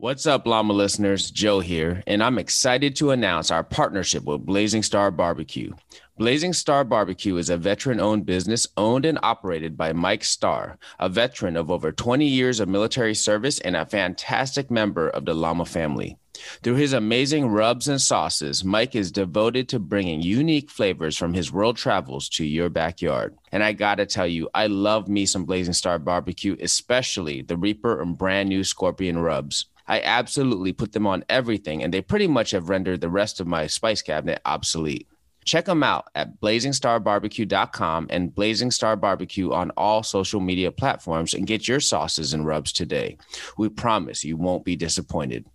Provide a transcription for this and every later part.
What's up, Llama listeners? Joe here, and I'm excited to announce our partnership with Blazing Star Barbecue. Blazing Star Barbecue is a veteran owned business owned and operated by Mike Starr, a veteran of over 20 years of military service and a fantastic member of the Llama family. Through his amazing rubs and sauces, Mike is devoted to bringing unique flavors from his world travels to your backyard. And I gotta tell you, I love me some Blazing Star barbecue, especially the Reaper and brand new Scorpion rubs. I absolutely put them on everything, and they pretty much have rendered the rest of my spice cabinet obsolete. Check them out at blazingstar.barbecue.com and Blazing Star Barbecue on all social media platforms and get your sauces and rubs today. We promise you won't be disappointed.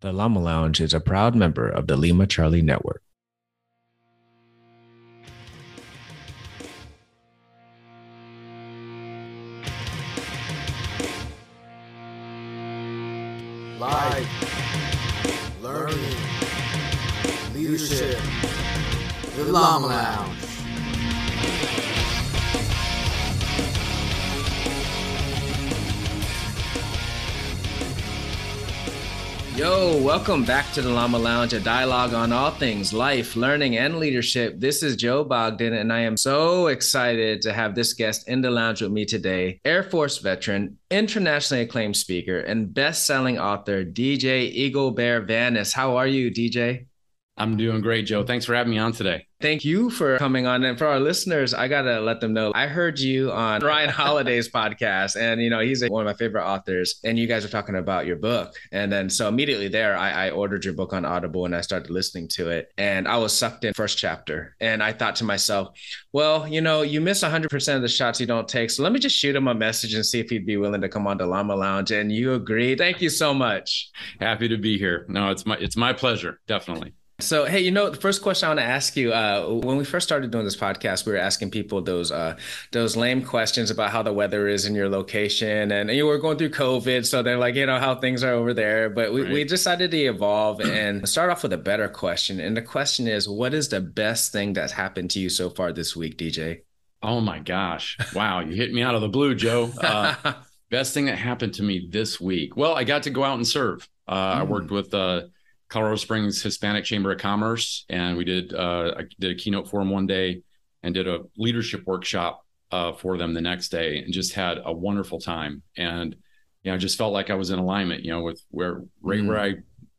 The Llama Lounge is a proud member of the Lima Charlie Network. Life, learning, leadership, the Llama Lounge. Yo, welcome back to the Llama Lounge, a dialogue on all things life, learning, and leadership. This is Joe Bogdan, and I am so excited to have this guest in the lounge with me today Air Force veteran, internationally acclaimed speaker, and best selling author, DJ Eagle Bear Vanas. How are you, DJ? I'm doing great, Joe. Thanks for having me on today. Thank you for coming on. And for our listeners, I got to let them know I heard you on Ryan Holiday's podcast. And, you know, he's one of my favorite authors. And you guys are talking about your book. And then so immediately there, I, I ordered your book on Audible and I started listening to it. And I was sucked in first chapter. And I thought to myself, well, you know, you miss 100% of the shots you don't take. So let me just shoot him a message and see if he'd be willing to come on to Llama Lounge. And you agreed. Thank you so much. Happy to be here. No, it's my it's my pleasure. Definitely. So, hey, you know, the first question I want to ask you, uh, when we first started doing this podcast, we were asking people those uh, those lame questions about how the weather is in your location, and you were going through COVID, so they're like, you know, how things are over there. But we, right. we decided to evolve and start off with a better question, and the question is, what is the best thing that's happened to you so far this week, DJ? Oh my gosh! Wow, you hit me out of the blue, Joe. Uh, best thing that happened to me this week. Well, I got to go out and serve. Mm. I worked mm. with uh, Colorado Springs Hispanic Chamber of Commerce, and we did uh, I did a keynote for them one day, and did a leadership workshop uh, for them the next day, and just had a wonderful time. And you know, just felt like I was in alignment, you know, with where right mm. where I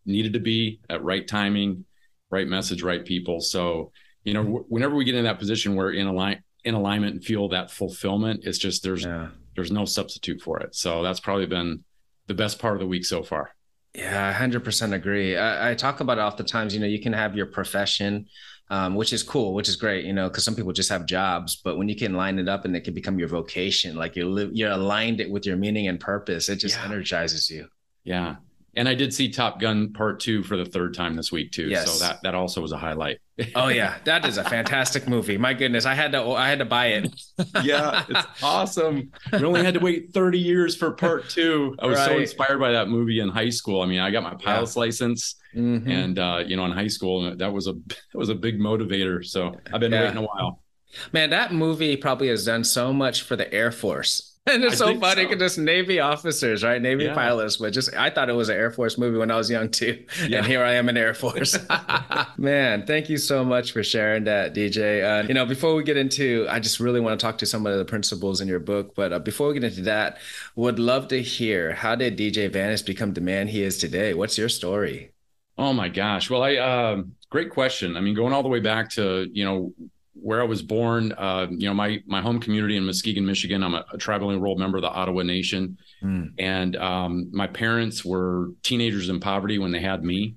needed to be at right timing, right message, right people. So you know, w- whenever we get in that position where in align in alignment and feel that fulfillment, it's just there's yeah. there's no substitute for it. So that's probably been the best part of the week so far. Yeah, 100% agree. I, I, talk about it oftentimes. You know, you can have your profession, um, which is cool, which is great, you know, because some people just have jobs. But when you can line it up and it can become your vocation, like you're, you're aligned it with your meaning and purpose, it just yeah. energizes you. Yeah. And I did see Top Gun Part Two for the third time this week too. Yes. So that that also was a highlight. oh yeah, that is a fantastic movie. My goodness, I had to I had to buy it. yeah, it's awesome. We only had to wait 30 years for Part Two. I was right. so inspired by that movie in high school. I mean, I got my pilot's yeah. license, mm-hmm. and uh, you know, in high school, that was a that was a big motivator. So I've been yeah. waiting a while. Man, that movie probably has done so much for the Air Force and it's I so funny because so. just Navy officers, right? Navy yeah. pilots, but just I thought it was an Air Force movie when I was young too. Yeah. And here I am in Air Force. Man, thank you so much for sharing that, DJ. Uh, you know, before we get into, I just really want to talk to some of the principles in your book. But uh, before we get into that, would love to hear how did DJ Vanas become the man he is today? What's your story? Oh my gosh. Well, I uh, great question. I mean, going all the way back to you know where I was born, uh, you know, my my home community in Muskegon, Michigan. I'm a, a tribally enrolled member of the Ottawa Nation, mm. and um, my parents were teenagers in poverty when they had me,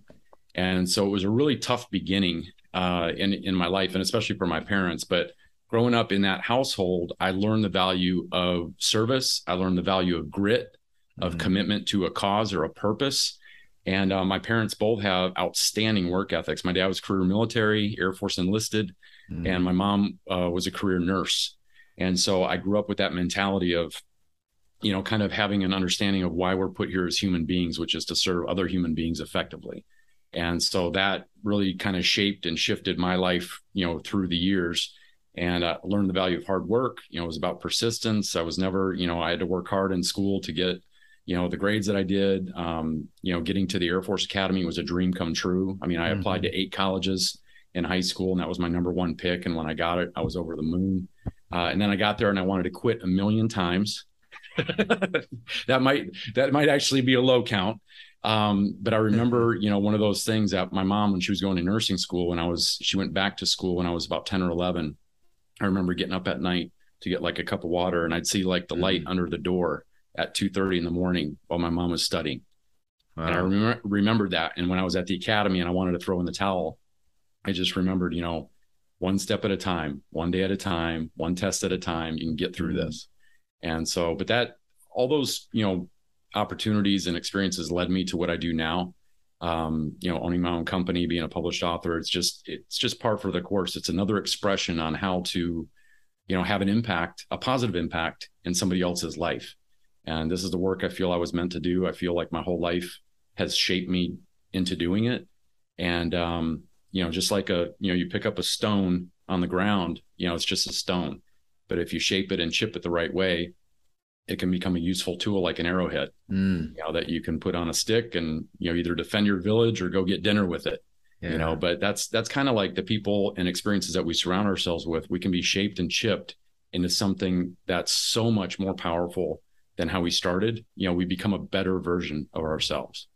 and so it was a really tough beginning uh, in in my life, and especially for my parents. But growing up in that household, I learned the value of service. I learned the value of grit, of mm. commitment to a cause or a purpose. And uh, my parents both have outstanding work ethics. My dad was career military, Air Force enlisted mm And my mom uh, was a career nurse. And so I grew up with that mentality of, you know, kind of having an understanding of why we're put here as human beings, which is to serve other human beings effectively. And so that really kind of shaped and shifted my life, you know, through the years. And I learned the value of hard work. You know, it was about persistence. I was never, you know, I had to work hard in school to get, you know the grades that i did um, you know getting to the air force academy was a dream come true i mean i mm-hmm. applied to eight colleges in high school and that was my number one pick. And when i got it i was over the moon. Uh, and then i got there and i wanted to quit a million times. That might that might actually be a low count. Um, but i remember you know one of those things that my mom when she was going to nursing school when i was she went back to school when i was about 10 or 11 i remember getting up at night to get like a cup of water and i'd see like the light mm-hmm. under the door at 2.30 in the morning while my mom was studying. Wow. and i remember remembered that. And when i was at the academy and i wanted to throw in the towel i just remembered you know one step at a time one day at a time one test at a time you can get through mm-hmm. this. And so but that all those you know opportunities and experiences led me to what i do now. Um, you know owning my own company being a published author it's just it's just part for the course. It's another expression on how to you know have an impact a positive impact in somebody else's life. And this is the work i feel i was meant to do. I feel like my whole life has shaped me into doing it. And um, you know just like a you know you pick up a stone on the ground you know it's just a stone. But if you shape it and chip it the right way it can become a useful tool like an arrowhead mm. you know that you can put on a stick and you know either defend your village or go get dinner with it yeah. you know. But that's that's kind of like the people and experiences that we surround ourselves with. We can be shaped and chipped into something that's so much more powerful than how we started. You know we become a better version of ourselves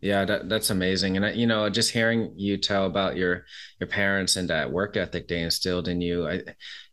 yeah that, that's amazing. And uh, you know just hearing you tell about your your parents and that work ethic they instilled in you i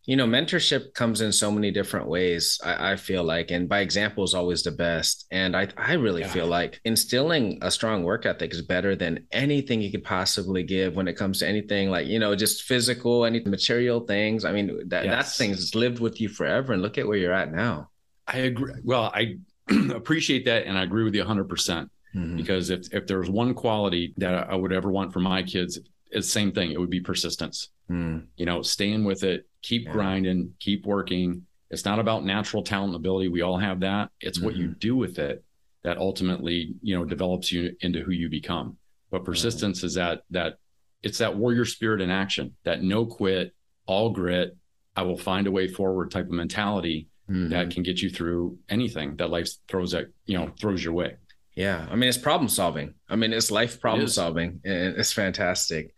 you know mentorship comes in so many different ways I, I, feel like and by example is always the best. And i i really yeah. feel like instilling a strong work ethic is better than anything you could possibly give when it comes to anything like you know just physical any material things. I mean that yes. that thing's lived with you forever and look at where you're at now. I agree well i appreciate that and i agree with you 100% mm-hmm. because if if there's one quality that i would ever want for my kids it's the same thing it would be persistence mm. you know staying with it keep yeah. grinding, keep working. It's not about natural talent and ability. We all have that. It's mm-hmm. what you mm-hmm. do with it that ultimately, you know, develops you into who you become. But persistence is that that it's that warrior spirit in action, that no quit, all grit, I will find a way forward type of mentality mm-hmm. that can get you through anything that life throws at, you know, throws your way. Yeah. I mean, it's problem solving. I mean, it's life problem it solving and it's fantastic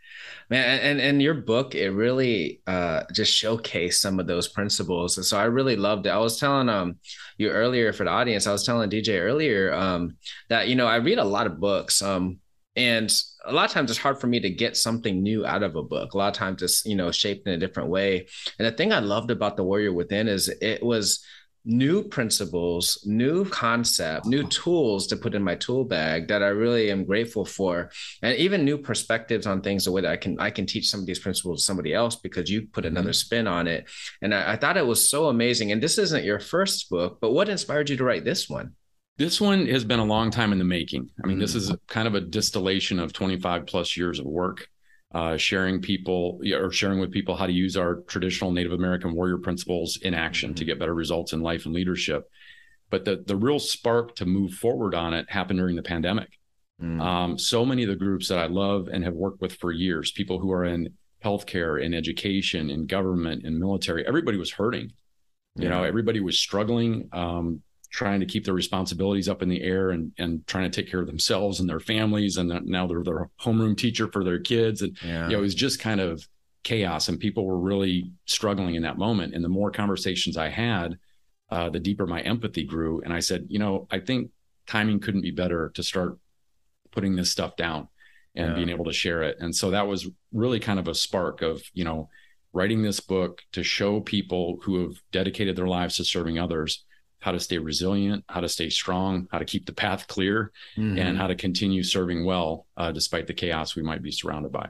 man and and your book it really uh just showcased some of those principles and so i really loved it i was telling um you earlier for the audience i was telling dj earlier um that you know i read a lot of books um and a lot of times it's hard for me to get something new out of a book a lot of times it's you know shaped in a different way and the thing i loved about the warrior within is it was new principles, new concept, new tools to put in my tool bag that I really am grateful for, and even new perspectives on things. The way that I can I can teach some of these principles to somebody else because you put another mm-hmm. spin on it, and I, I thought it was so amazing. And this isn't your first book, but what inspired you to write this one? This one has been a long time in the making. I mean, mm-hmm. this is kind of a distillation of 25 plus years of work uh, sharing people or sharing with people how to use our traditional Native American warrior principles in action mm-hmm. to get better results in life and leadership. But the the real spark to move forward on it happened during the pandemic. Mm. Um, so many of the groups that I love and have worked with for years, people who are in healthcare, in education, in government, in military, everybody was hurting. You yeah. know, everybody was struggling. Um, trying to keep their responsibilities up in the air and and trying to take care of themselves and their families and now they're their homeroom teacher for their kids and yeah. you know it was just kind of chaos and people were really struggling in that moment and the more conversations i had uh, the deeper my empathy grew and i said you know i think timing couldn't be better to start putting this stuff down and yeah. being able to share it and so that was really kind of a spark of you know writing this book to show people who have dedicated their lives to serving others how to stay resilient, how to stay strong, how to keep the path clear, mm-hmm. and how to continue serving well uh, despite the chaos we might be surrounded by.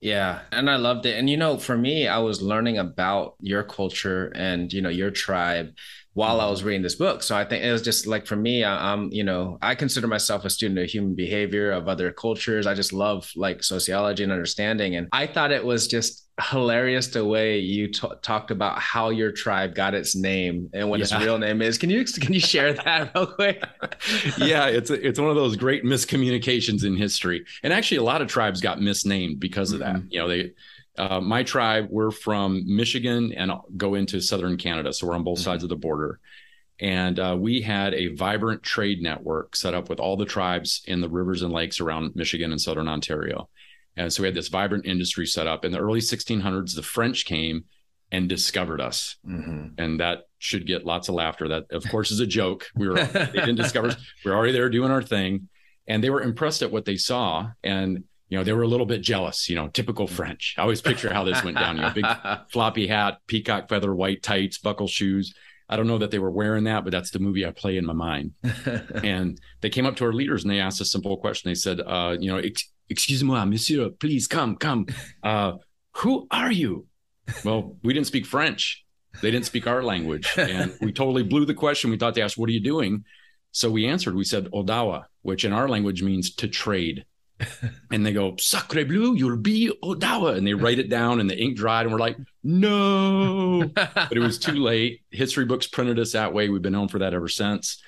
Yeah, and I loved it. And you know, for me, I was learning about your culture and you know your tribe while I was reading this book. So I think it was just like for me, I, am you know, I consider myself a student of human behavior of other cultures. I just love like sociology and understanding. And I thought it was just hilarious the way you t- talked about how your tribe got its name and what yeah. its real name is. Can you can you share that real quick? yeah, it's a, it's one of those great miscommunications in history. And actually, a lot of tribes got misnamed because of mm-hmm. that. You know, they uh, my tribe, we're from Michigan and go into southern Canada. So we're on both mm-hmm. sides of the border. And uh, we had a vibrant trade network set up with all the tribes in the rivers and lakes around Michigan and southern Ontario. And so we had this vibrant industry set up. In the early 1600s, the French came and discovered us. Mm-hmm. And that should get lots of laughter. That, of course, is a joke. We were, they didn't discover us. We were already there doing our thing. And they were impressed at what they saw. And you know, they were a little bit jealous, you know, typical French. I always picture how this went down, you know, big floppy hat, peacock feather, white tights, buckle shoes. I don't know that they were wearing that, but that's the movie I play in my mind. and they came up to our leaders and they asked a simple question. They said, uh, you know, excuse moi, monsieur, please come, come. Uh, who are you? Well, we didn't speak French. They didn't speak our language. And we totally blew the question. We thought they asked, what are you doing? So we answered, we said Odawa, which in our language means to trade and they go, Sacre bleu, you'll be Odawa. And they write it down and the ink dried. And we're like, no. but it was too late. History books printed us that way. We've been known for that ever since.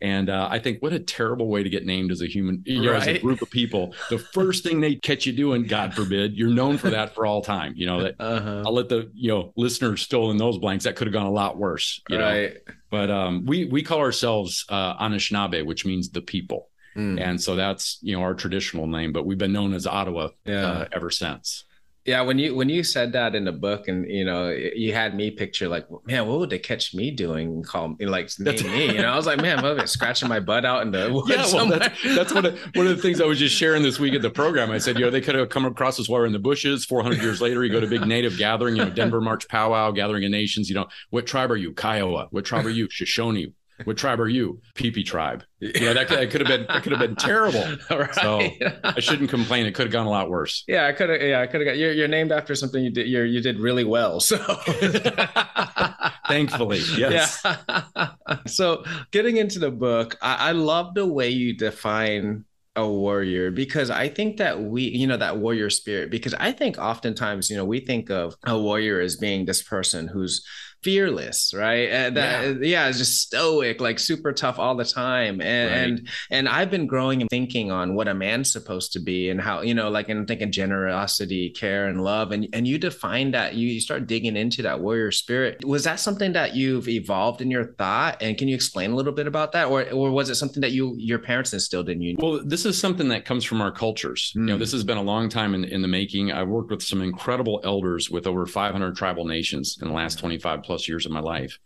And uh, I think what a terrible way to get named as a human, you know, right. as a group of people. The first thing they catch you doing, God forbid, you're known for that for all time. You know that uh-huh. I'll let the you know listeners fill in those blanks. That could have gone a lot worse. You right. know, but um, we we call ourselves uh, Anishinaabe, which means the people. Mm. And so that's, you know, our traditional name, but we've been known as Ottawa yeah. uh, ever since. Yeah, when you when you said that in the book, and you know, you had me picture like, man, what would they catch me doing? And call me like name me, you know? I was like, man, I'm scratching my butt out in the woods. Yeah, well, that's, that's one of one of the things I was just sharing this week at the program. I said, you know, they could have come across us while we're in the bushes. 400 years later, you go to big native gathering, you know, Denver March powwow, gathering of nations. You know, what tribe are you? Kiowa. What tribe are you? Shoshone. What tribe are you? Pee tribe. Yeah, that, that could have been that could have been terrible. right. So I shouldn't complain. It could have gone a lot worse. Yeah, I could have. Yeah, I could have got. You're, you're named after something you did. you you did really well. So thankfully, yes. Yeah. so getting into the book, I, I love the way you define a warrior because I think that we, you know, that warrior spirit, because I think oftentimes, you know, we think of a warrior as being this person who's fearless, right? And that, yeah. yeah, it's just stoic, like super tough all the time. And, right. and and I've been growing and thinking on what a man's supposed to be and how, you know, like and thinking generosity, care, and love. And and you define that, you, you start digging into that warrior spirit. Was that something that you've evolved in your thought? And can you explain a little bit about that? Or or was it something that you your parents instilled in you? Well, this is something that comes from our cultures. Mm. You know, hmm. this has been a long time in, in the making. I've worked with some incredible elders with over 500 tribal nations in the last 25 plus years of my life.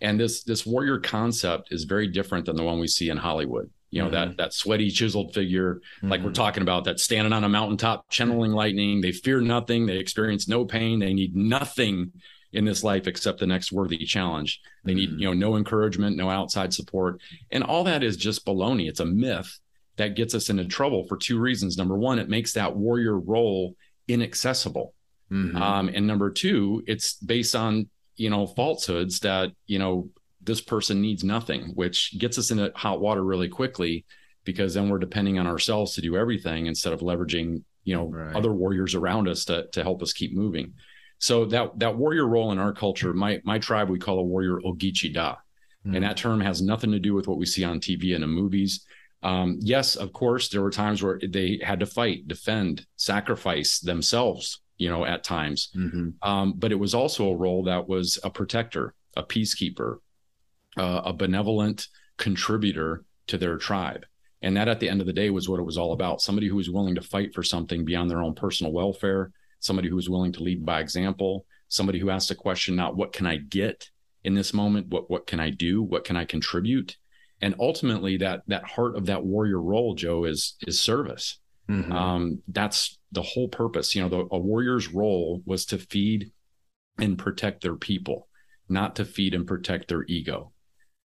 And this this warrior concept is very different than the one we see in Hollywood. You know, mm-hmm. that that sweaty, chiseled figure, mm-hmm. like we're mm-hmm. talking about, that standing on a mountaintop, channeling lightning. They fear nothing, they experience no pain, they need nothing in this life except the next worthy challenge. They need, mm-hmm. you know, no encouragement, no outside support. And all that is just baloney. It's a myth that gets us into trouble for two reasons. Number one, it makes that warrior role inaccessible. Mm-hmm. Um, and number two, it's based on you know falsehoods that you know this person needs nothing which gets us into hot water really quickly because then we're depending on ourselves to do everything instead of leveraging you know right. other warriors around us to, to help us keep moving so that that warrior role in our culture my my tribe we call a warrior ogichidaa mm. and that term has nothing to do with what we see on tv and in movies um, yes of course there were times where they had to fight defend sacrifice themselves you know, at times. Mm-hmm. Um, but it was also a role that was a protector, a peacekeeper, uh, a benevolent contributor to their tribe. And that at the end of the day was what it was all about. Somebody who was willing to fight for something beyond their own personal welfare, somebody who was willing to lead by example, somebody who asked a question, not what can I get in this moment, what what can I do, what can I contribute? And ultimately that that heart of that warrior role, Joe, is is service. Mm-hmm. Um, that's the whole purpose. You know, the, a warrior's role was to feed and protect their people, not to feed and protect their ego.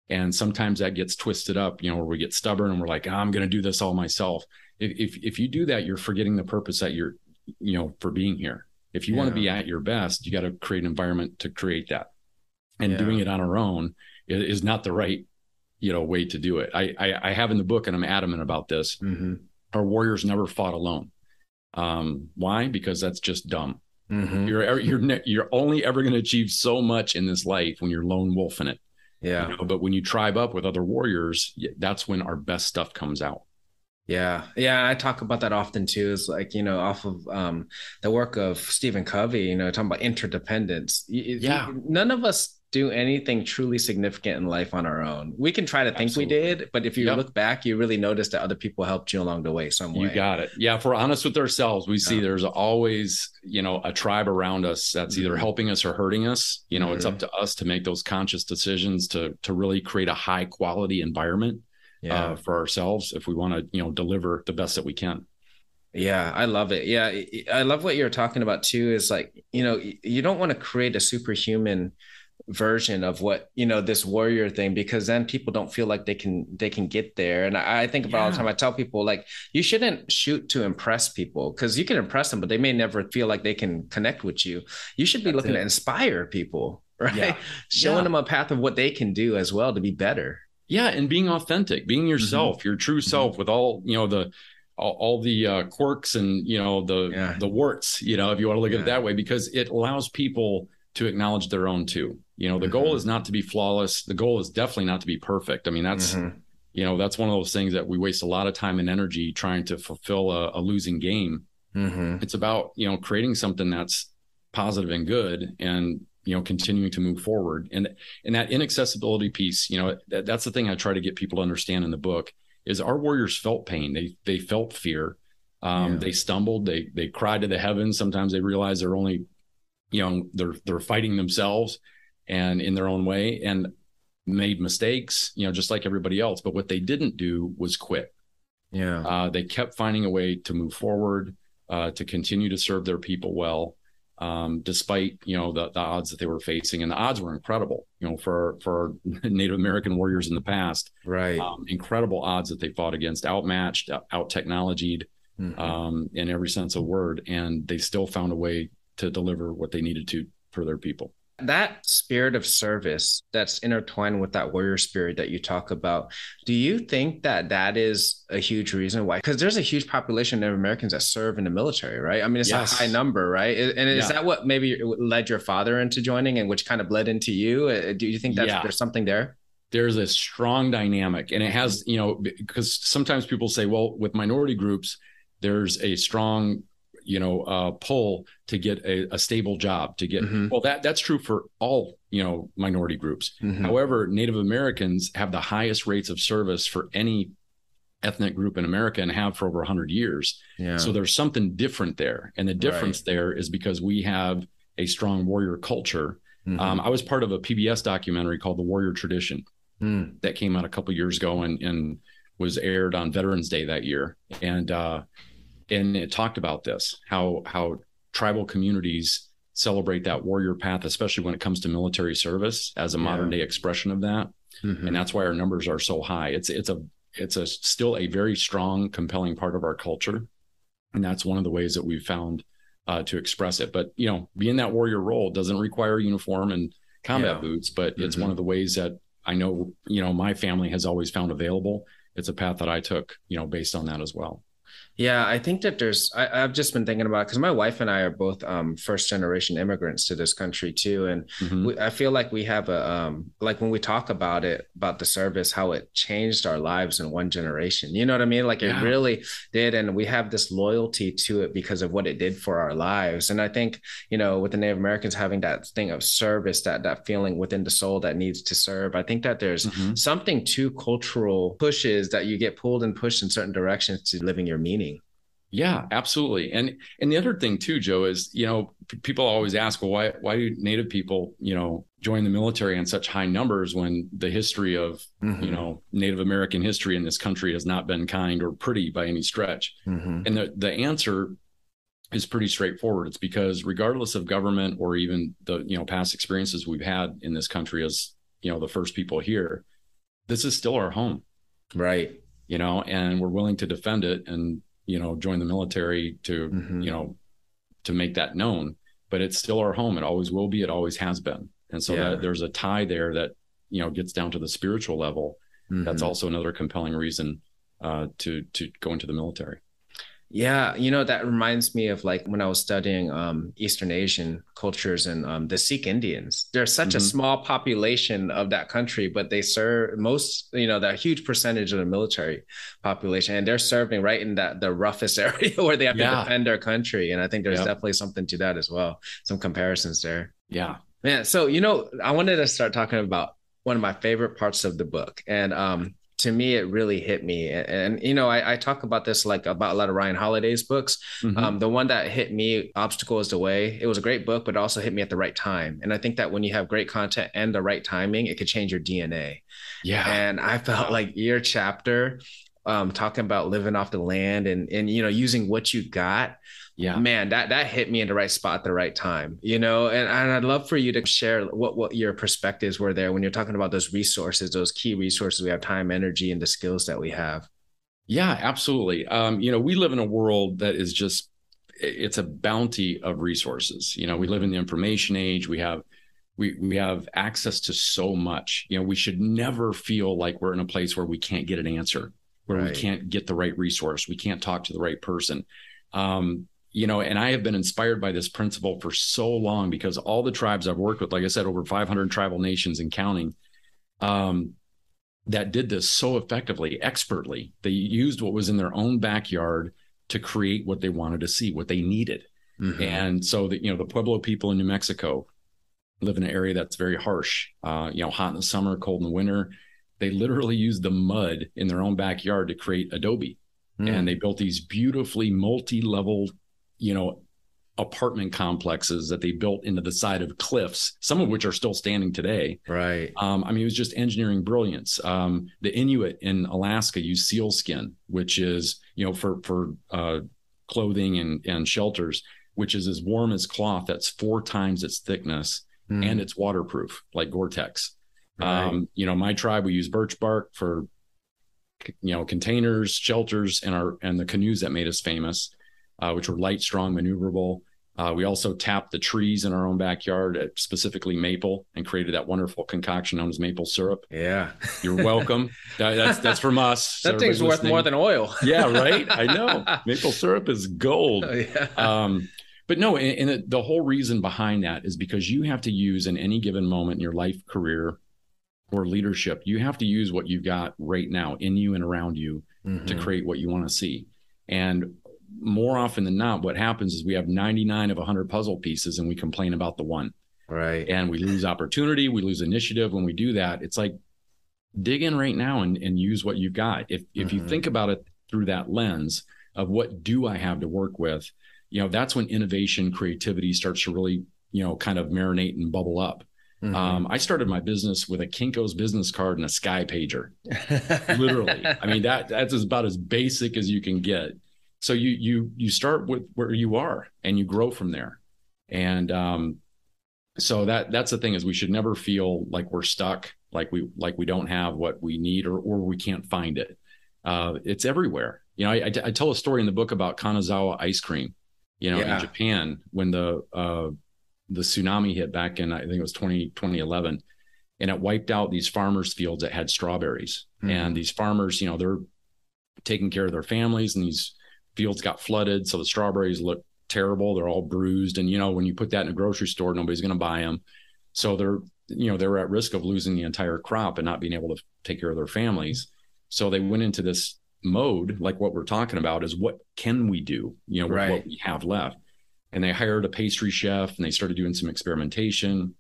And sometimes that gets twisted up, you know, where we get stubborn and we're like, oh, I'm going to do this all myself. If, if, if you do that, you're forgetting the purpose that you're, you know, for being here. If you yeah. want to be at your best, you got to create an environment to create that. And yeah. doing it on our own is, not the right, you know, way to do it. I, I, I have in the book, and I'm adamant about this. Mm-hmm our warriors never fought alone. Um, why? Because that's just dumb. Mm-hmm. You're you're you're only ever going to achieve so much in this life when you're lone wolf in it. Yeah. You know? But when you tribe up with other warriors, that's when our best stuff comes out. Yeah. Yeah. I talk about that often too. Is like, you know, off of um, the work of Stephen Covey, you know, talking about interdependence. Yeah. None of us do anything truly significant in life on our own. We can try to think Absolutely. we did, but if you yep. look back, you really notice that other people helped you along the way some way. You got it. Yeah, if we're honest with ourselves, we yeah. see there's always, you know, a tribe around us that's mm-hmm. either helping us or hurting us. You know, mm-hmm. it's up mm-hmm. to us to make those conscious decisions to to really create a high quality environment yeah. uh, for ourselves if we want to, you know, deliver the best that we can. Yeah, I love it. Yeah, I love what you're talking about too. Is like, you know, you don't want to create a superhuman version of what you know this warrior thing because then people don't feel like they can they can get there and i, I think about yeah. all the time i tell people like you shouldn't shoot to impress people because you can impress them but they may never feel like they can connect with you you should be That's looking it. to inspire people right yeah. showing yeah. them a path of what they can do as well to be better yeah and being authentic being mm-hmm. yourself mm-hmm. your true self mm-hmm. with all you know the all, all the uh, quirks and you know the the warts you know if you want to look at it that way because it allows people to acknowledge their own too you know, the mm-hmm. goal is not to be flawless. The goal is definitely not to be perfect. I mean, that's mm-hmm. you know, that's one of those things that we waste a lot of time and energy trying to fulfill a, a losing game. Mm-hmm. It's about you know creating something that's positive and good, and you know continuing to move forward. And and that inaccessibility piece, you know, that, that's the thing I try to get people to understand in the book is our warriors felt pain. They they felt fear. Um, yeah. They stumbled. They they cried to the heavens. Sometimes they realized they're only, you know, they're they're fighting themselves and in their own way and made mistakes, you know, just like everybody else. But what they didn't do was quit. Yeah. Uh, they kept finding a way to move forward, uh, to continue to serve their people well, um, despite you know the, the odds that they were facing, and the odds were incredible. You know, for for Native American warriors in the past, right? Um, incredible odds that they fought against, outmatched, out technologied, mm-hmm. um, in every sense of word, and they still found a way to deliver what they needed to for their people that spirit of service that's intertwined with that warrior spirit that you talk about do you think that that is a huge reason why because there's a huge population of americans that serve in the military right i mean it's yes. a high number right and is yeah. that what maybe led your father into joining and which kind of bled into you uh, do you think that yeah. there's something there there's a strong dynamic and it has you know because sometimes people say well with minority groups there's a strong you know uh, pull to get a, a, stable job to get mm-hmm. well that that's true for all you know minority groups mm-hmm. however native americans have the highest rates of service for any ethnic group in america and have for over 100 years yeah. so there's something different there and the difference right. there is because we have a strong warrior culture mm-hmm. um, i was part of a pbs documentary called the warrior tradition mm. that came out a couple years ago and, and was aired on veterans day that year and uh, and it talked about this how how tribal communities celebrate that warrior path especially when it comes to military service as a yeah. modern day expression of that mm-hmm. and that's why our numbers are so high it's it's a it's a still a very strong compelling part of our culture and that's one of the ways that we've found uh, to express it but you know being that warrior role doesn't require uniform and combat yeah. boots but mm-hmm. it's one of the ways that i know you know my family has always found available it's a path that i took you know based on that as well yeah, I think that there's. I, have just been thinking about because my wife and I are both um, first generation immigrants to this country too, and mm-hmm. we, I feel like we have a um, like when we talk about it about the service, how it changed our lives in one generation. You know what I mean? Like yeah. it really did, and we have this loyalty to it because of what it did for our lives. And I think you know, with the Native Americans having that thing of service, that that feeling within the soul that needs to serve, I think that there's mm-hmm. something to cultural pushes that you get pulled and pushed in certain directions to living your meaning. Yeah, absolutely. And and the other thing too, Joe, is you know p- people always ask, well, why why do Native people you know join the military in such high numbers when the history of mm-hmm. you know Native American history in this country has not been kind or pretty by any stretch? Mm-hmm. And the the answer is pretty straightforward. It's because regardless of government or even the you know past experiences we've had in this country as you know the first people here, this is still our home, right? You know, and we're willing to defend it and you know, join the military to, mm-hmm. you know, to make that known. But it's still our home. It always will be. It always has been. And so yeah. that, there's a tie there that, you know, gets down to the spiritual level. Mm-hmm. That's also another compelling reason uh, to to go into the military. Yeah, you know that reminds me of like when I was studying um, Eastern Asian cultures and um, the Sikh Indians. There's such mm-hmm. a small population of that country, but they serve most, you know, that huge percentage of the military population, and they're serving right in that the roughest area where they have yeah. to defend their country. And I think there's yep. definitely something to that as well. Some comparisons there. Yeah, Man, so you know, I wanted to start talking about one of my favorite parts of the book, and um, to me, it really hit me. And, and you know, I, I, talk about this like about a lot of Ryan Holiday's books. Mm-hmm. Um, the one that hit me, "Obstacle Is the Way," it was a great book, but it also hit me at the right time. And I think that when you have great content and the right timing, it could change your DNA. Yeah. And I felt like your chapter, um, talking about living off the land and and you know using what you got yeah. Man that that hit me in the right spot at the right time you know? And, and i'd love for you to share what what your perspectives were there when you're talking about those resources those key resources we have time energy and the skills that we have. Yeah absolutely. Um, you know we live in a world that is just it's a bounty of resources. You know we live in the information age. We have we we have access to so much. You know we should never feel like we're in a place where we can't get an answer where right. we can't get the right resource. We can't talk to the right person. Um, you know, and I have been inspired by this principle for so long because all the tribes I've worked with, like I said, over 500 tribal nations and counting, um, that did this so effectively, expertly. They used what was in their own backyard to create what they wanted to see, what they needed. Mm-hmm. And so that, you know, the Pueblo people in New Mexico live in an area that's very harsh, uh, you know, hot in the summer, cold in the winter. They literally used the mud in their own backyard to create adobe. Mm. And they built these beautifully multi-level you know, apartment complexes that they built into the side of cliffs, some of which are still standing today. Right. Um, I mean, it was just engineering brilliance. Um, the Inuit in Alaska use seal skin, which is, you know, for for uh, clothing and and shelters, which is as warm as cloth. That's four times its thickness, mm. and it's waterproof, like Gore-Tex. Right. Um, you know, my tribe we use birch bark for, you know, containers, shelters, and our and the canoes that made us famous uh, which were light, strong, maneuverable. Uh, we also tapped the trees in our own backyard, at specifically maple, and created that wonderful concoction known as maple syrup. Yeah, you're welcome. that, that's that's from us. that thing's worth more than oil. yeah, right. I know maple syrup is gold. Oh, yeah. Um, but no, and, and the whole reason behind that is because you have to use in any given moment in your life, career, or leadership, you have to use what you've got right now in you and around you mm-hmm. to create what you want to see. And more often than not, what happens is we have 99 of 100 puzzle pieces and we complain about the one. Right. And we lose opportunity, we lose initiative. When we do that, it's like dig in right now and, and use what you've got. If if mm-hmm. you think about it through that lens of what do I have to work with, you know, that's when innovation, creativity starts to really, you know, kind of marinate and bubble up. Mm-hmm. Um, I started my business with a Kinko's business card and a Sky pager. Literally. I mean, that that's about as basic as you can get so you you you start with where you are and you grow from there and um so that that's the thing is we should never feel like we're stuck like we like we don't have what we need or or we can't find it uh it's everywhere you know I, I, I tell a story in the book about kanazawa ice cream you know yeah. in japan when the uh the tsunami hit back in i think it was 20 2011 and it wiped out these farmers fields that had strawberries mm-hmm. and these farmers you know they're taking care of their families and these fields got flooded, so the strawberries look terrible. They're all bruised, and you know when you put that in a grocery store, nobody's going to buy them. So they're you know they're at risk of losing the entire crop and not being able to take care of their families. So they went into this mode, like what we're talking about, is what can we do? You know, with right. what we have left. And they hired a pastry chef, and they started doing some experimentation,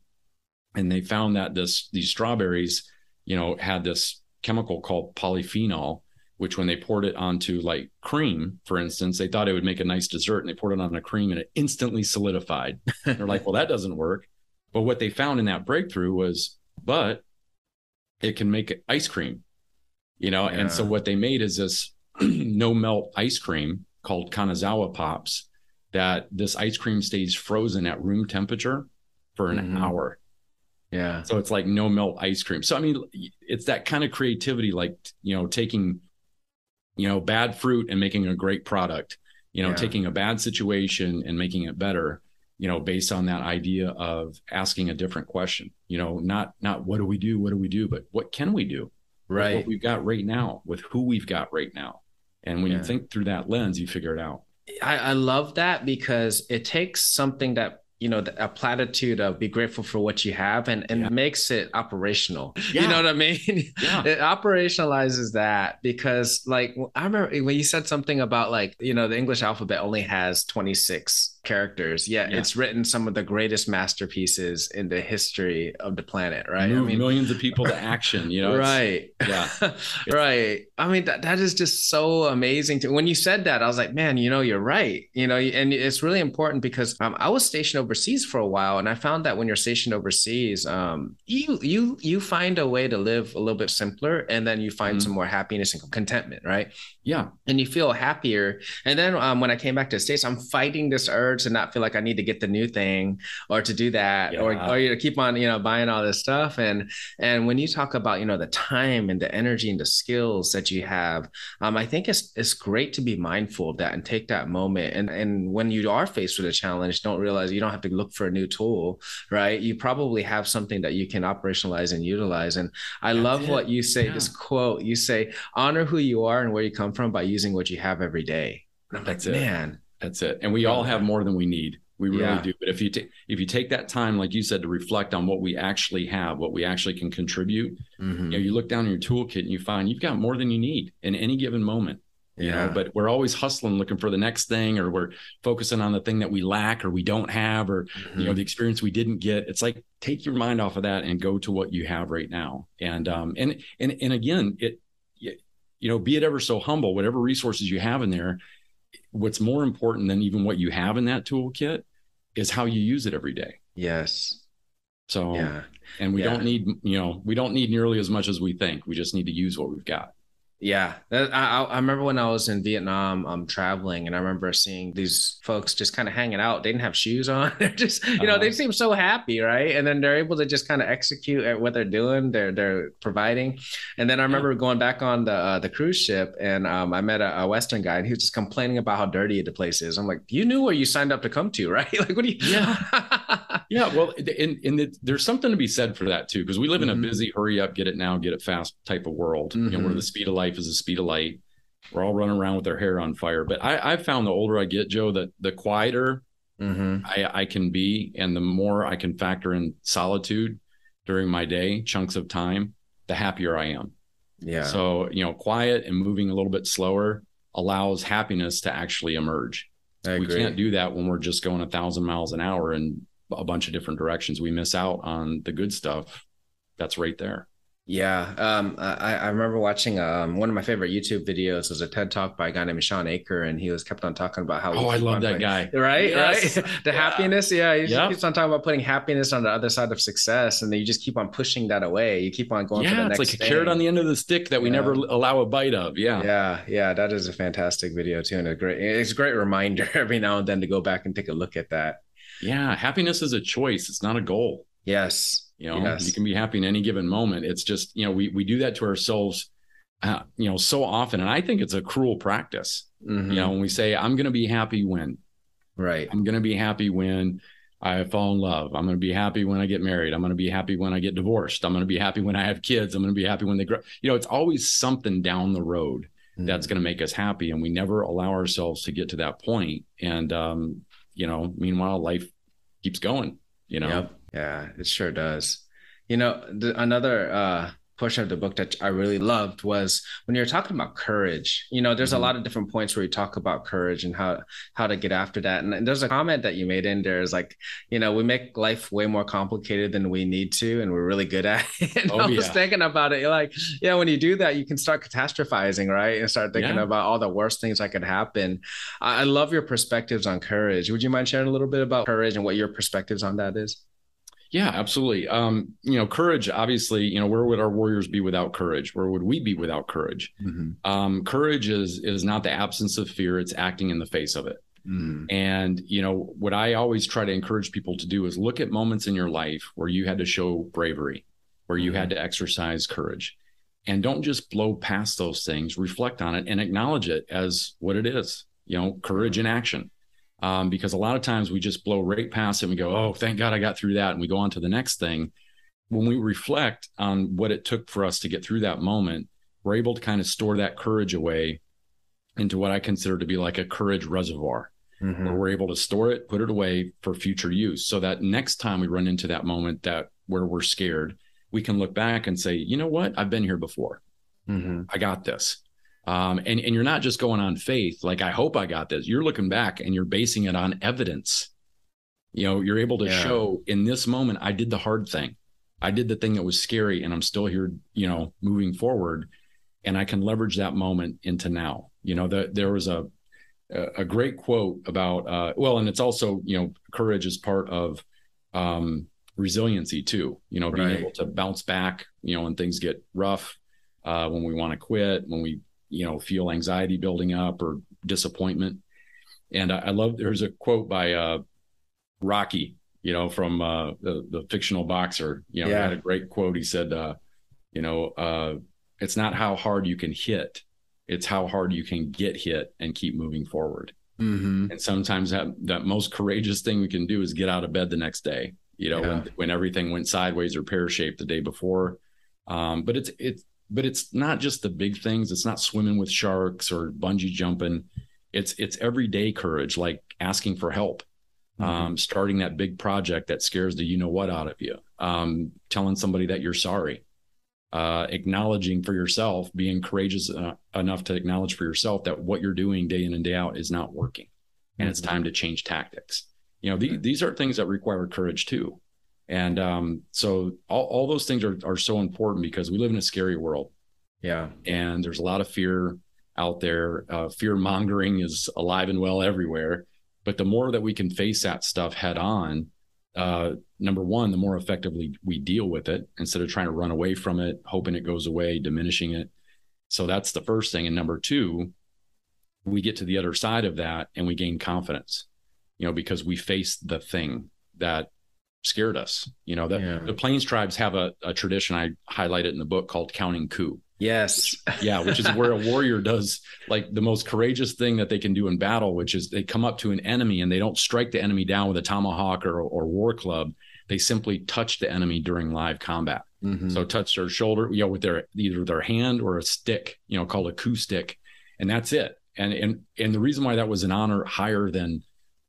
and they found that this these strawberries, you know, had this chemical called polyphenol which when they poured it onto like cream, for instance, they thought it would make a nice dessert and they poured it on a cream and it instantly solidified. They're like, well, that doesn't work. But what they found in that breakthrough was, but it can make ice cream, you know? Yeah. And so what they made is this no melt ice cream called Kanazawa Pops that this ice cream stays frozen at room temperature for an mm-hmm. hour. Yeah. So it's like no melt ice cream. So I mean, it's that kind of creativity, like you know, taking you know, bad fruit and making a great product, you know, yeah. taking a bad situation and making it better, you know, based on that idea of asking a different question, you know, not, not what do we do? What do we do? But what can we do? Right. what we've got right now with who we've got right now. And when yeah. you think through that lens, you figure it out. I, I love that because it takes something that you know a platitude of be grateful for what you have and and yeah. makes it operational yeah. you know what i mean yeah. it operationalizes that because like i remember when you said something about like you know the english alphabet only has 26 characters, yet Yeah. it's written some of the greatest masterpieces in the history of the planet, right? Move millions of people to action. You know, right. yeah. right. I mean, that, that is just so amazing. To, when you said that, I was like, man, you know, you're right. You know, and it's really important because um, I was stationed overseas for a while, and I found that when you're stationed overseas, um, you you you find a way to live a little bit simpler, and then you find Mhm. some more happiness and contentment, right? Yeah. and you feel happier. And then um, when I came back to the States, I'm fighting this urge to not feel like I need to get the new thing or to do that or, Yeah. or you know, keep on, you know, buying all this stuff. And and when you talk about, you know, the time and the energy and the skills that you have, um, I think it's it's great to be mindful of that and take that moment. And and when you are faced with a challenge, don't realize you don't have to look for a new tool, right? You probably have something that you can operationalize and utilize. And I That's love it. what you say, Yeah. this quote, you say, honor who you are and where you come from by using what you have every day. And I'm like, That's it. man, That's it. And we all have more than we need. We really Yeah. do. But if you take if you take that time, like you said, to reflect on what we actually have, what we actually can contribute, Mhm. you know, you look down in your toolkit and you find you've got more than you need in any given moment. You Yeah. know, but we're always hustling, looking for the next thing, or we're focusing on the thing that we lack or we don't have, or Mm-hmm. you know, the experience we didn't get. It's like take your mind off of that and go to what you have right now. And um and and and again, it you know, be it ever so humble, whatever resources you have in there, what's more important than even what you have in that toolkit is how you use it every day. yes. So, Yeah. and we Yeah. don't need, you know, we don't need nearly as much as we think. We just need to use what we've got. Yeah, I, I- remember when I was in Vietnam, um, traveling, and I remember seeing these folks just kind of hanging out. They didn't have shoes on. They're just, you know, Uh-huh. they seem so happy, right? And then they're able to just kind of execute at what they're doing. They're they're providing. And then I remember going back on the uh, the cruise ship, and um, I met a, a Western guy, and he was just complaining about how dirty the place is. I'm like, you knew where you signed up to come to, right? like, what do you? Yeah. Yeah, well, and, and it, there's something to be said for that too, because we live in Mhm. a busy, hurry up, get it now, get it fast type of world. You know, where the speed of life is the speed of light. We're all running around with our hair on fire. But I, I've found the older I get, Joe, that the quieter hmm I, I can be, and the more I can factor in solitude during my day, chunks of time, the happier I am. Yeah. So, you know, quiet and moving a little bit slower allows happiness to actually emerge. I we agree. can't do that when we're just going a thousand miles an hour in a bunch of different directions. We miss out on the good stuff that's right there. Yeah, um, I, I remember watching um, one of my favorite YouTube videos was a TED talk by a guy named Shawn Achor, and he was kept on talking about how. Oh, I love that putting- guy. Right, Yes. right. The Yeah. happiness, yeah. He Yep. keeps on talking about putting happiness on the other side of success, and then you just keep on pushing that away. You keep on going for the Yeah, next. it's like a carrot on the end of the stick that we Yeah. never allow a bite of. Yeah. Yeah, yeah, that is a fantastic video too, and a great. It's a great reminder every now and then to go back and take a look at that. Yeah. Happiness is a choice. It's not a goal. Yes, You know, Yes. you can be happy in any given moment. It's just, you know, we, we do that to ourselves, uh, you know, so often. And I think it's a cruel practice. Mhm. You know, when we say, I'm going to be happy when, right. I'm going to be happy when I fall in love. I'm going to be happy when I get married. I'm going to be happy when I get divorced. I'm going to be happy when I have kids. I'm going to be happy when they grow. You know, it's always something down the road Mm-hmm. that's going to make us happy. And we never allow ourselves to get to that point. And, um, you know, meanwhile, life keeps going, you know? Yep. Yeah, it sure does. You know, the, another uh, portion of the book that I really loved was when you're talking about courage. You know, there's Mhm. a lot of different points where you talk about courage and how how to get after that. And there's a comment that you made in there is like, you know, we make life way more complicated than we need to, and we're really good at it. And Oh, I was yeah. thinking about it. You're like, yeah, when you do that, you can start catastrophizing, right? And start thinking Yeah. about all the worst things that could happen. I I love your perspectives on courage. Would you mind sharing a little bit about courage and what your perspectives on that is? Yeah, absolutely. Um, you know, courage, obviously, you know, where would our warriors be without courage? Where would we be without courage? Um, courage is is not the absence of fear, it's acting in the face of it. Mm. And, you know, what I always try to encourage people to do is look at moments in your life where you had to show bravery, where you had to exercise courage. And don't just blow past those things, reflect on it and acknowledge it as what it is, you know, courage in action. Um, because a lot of times we just blow right past it and we go, oh, thank God I got through that. And we go on to the next thing. When we reflect on what it took for us to get through that moment, we're able to kind of store that courage away into what I consider to be like a courage reservoir Mhm. where we're able to store it, put it away for future use. So that next time we run into that moment that where we're scared, we can look back and say, you know what? I've been here before. Mhm. I got this. Um, and, and you're not just going on faith, like, I hope I got this. You're looking back and you're basing it on evidence. You know, you're able to Yeah. show in this moment, I did the hard thing. I did the thing that was scary and I'm still here, you know, moving forward. And I can leverage that moment into now. You know, the, there was a, a great quote about, uh, well, and it's also, you know, courage is part of um, resiliency too, you know, being Right. able to bounce back, you know, when things get rough, uh, when we want to quit, when we, you know, feel anxiety building up or disappointment. And I, I love, there's a quote by uh, Rocky, you know, from uh, the, the fictional boxer, you know, he Yeah. had a great quote. He said, uh, you know, uh, it's not how hard you can hit, it's how hard you can get hit and keep moving forward. Mm-hmm. And sometimes that that most courageous thing we can do is get out of bed the next day. You know, Yeah. when when everything went sideways or pear shaped the day before. Um, but it's it's but it's not just the big things. It's not swimming with sharks or bungee jumping. It's it's everyday courage, like asking for help, um, starting that big project that scares the you know what out of you, um, telling somebody that you're sorry, uh, acknowledging for yourself, being courageous uh, enough to acknowledge for yourself that what you're doing day in and day out is not working, and it's time to change tactics. You know, the, these are things that require courage too, and um, so all, all those things are are so important because we live in a scary world Yeah. and there's a lot of fear out there. Uh, fear mongering is alive and well everywhere. But the more that we can face that stuff head on, uh, number one, the more effectively we deal with it instead of trying to run away from it, hoping it goes away, diminishing it. So that's the first thing. And number two, we get to the other side of that and we gain confidence, you know, because we face the thing that scared us. You know, the, Yeah. the Plains tribes have a, a tradition I highlight it in the book called counting coup Yes. yeah which is where a warrior does like the most courageous thing that they can do in battle which is they come up to an enemy and they don't strike the enemy down with a tomahawk or, or war club they simply touch the enemy during live combat Mhm. so touch their shoulder you know with their either their hand or a stick you know called a coup stick and that's it and and and the reason why that was an honor higher than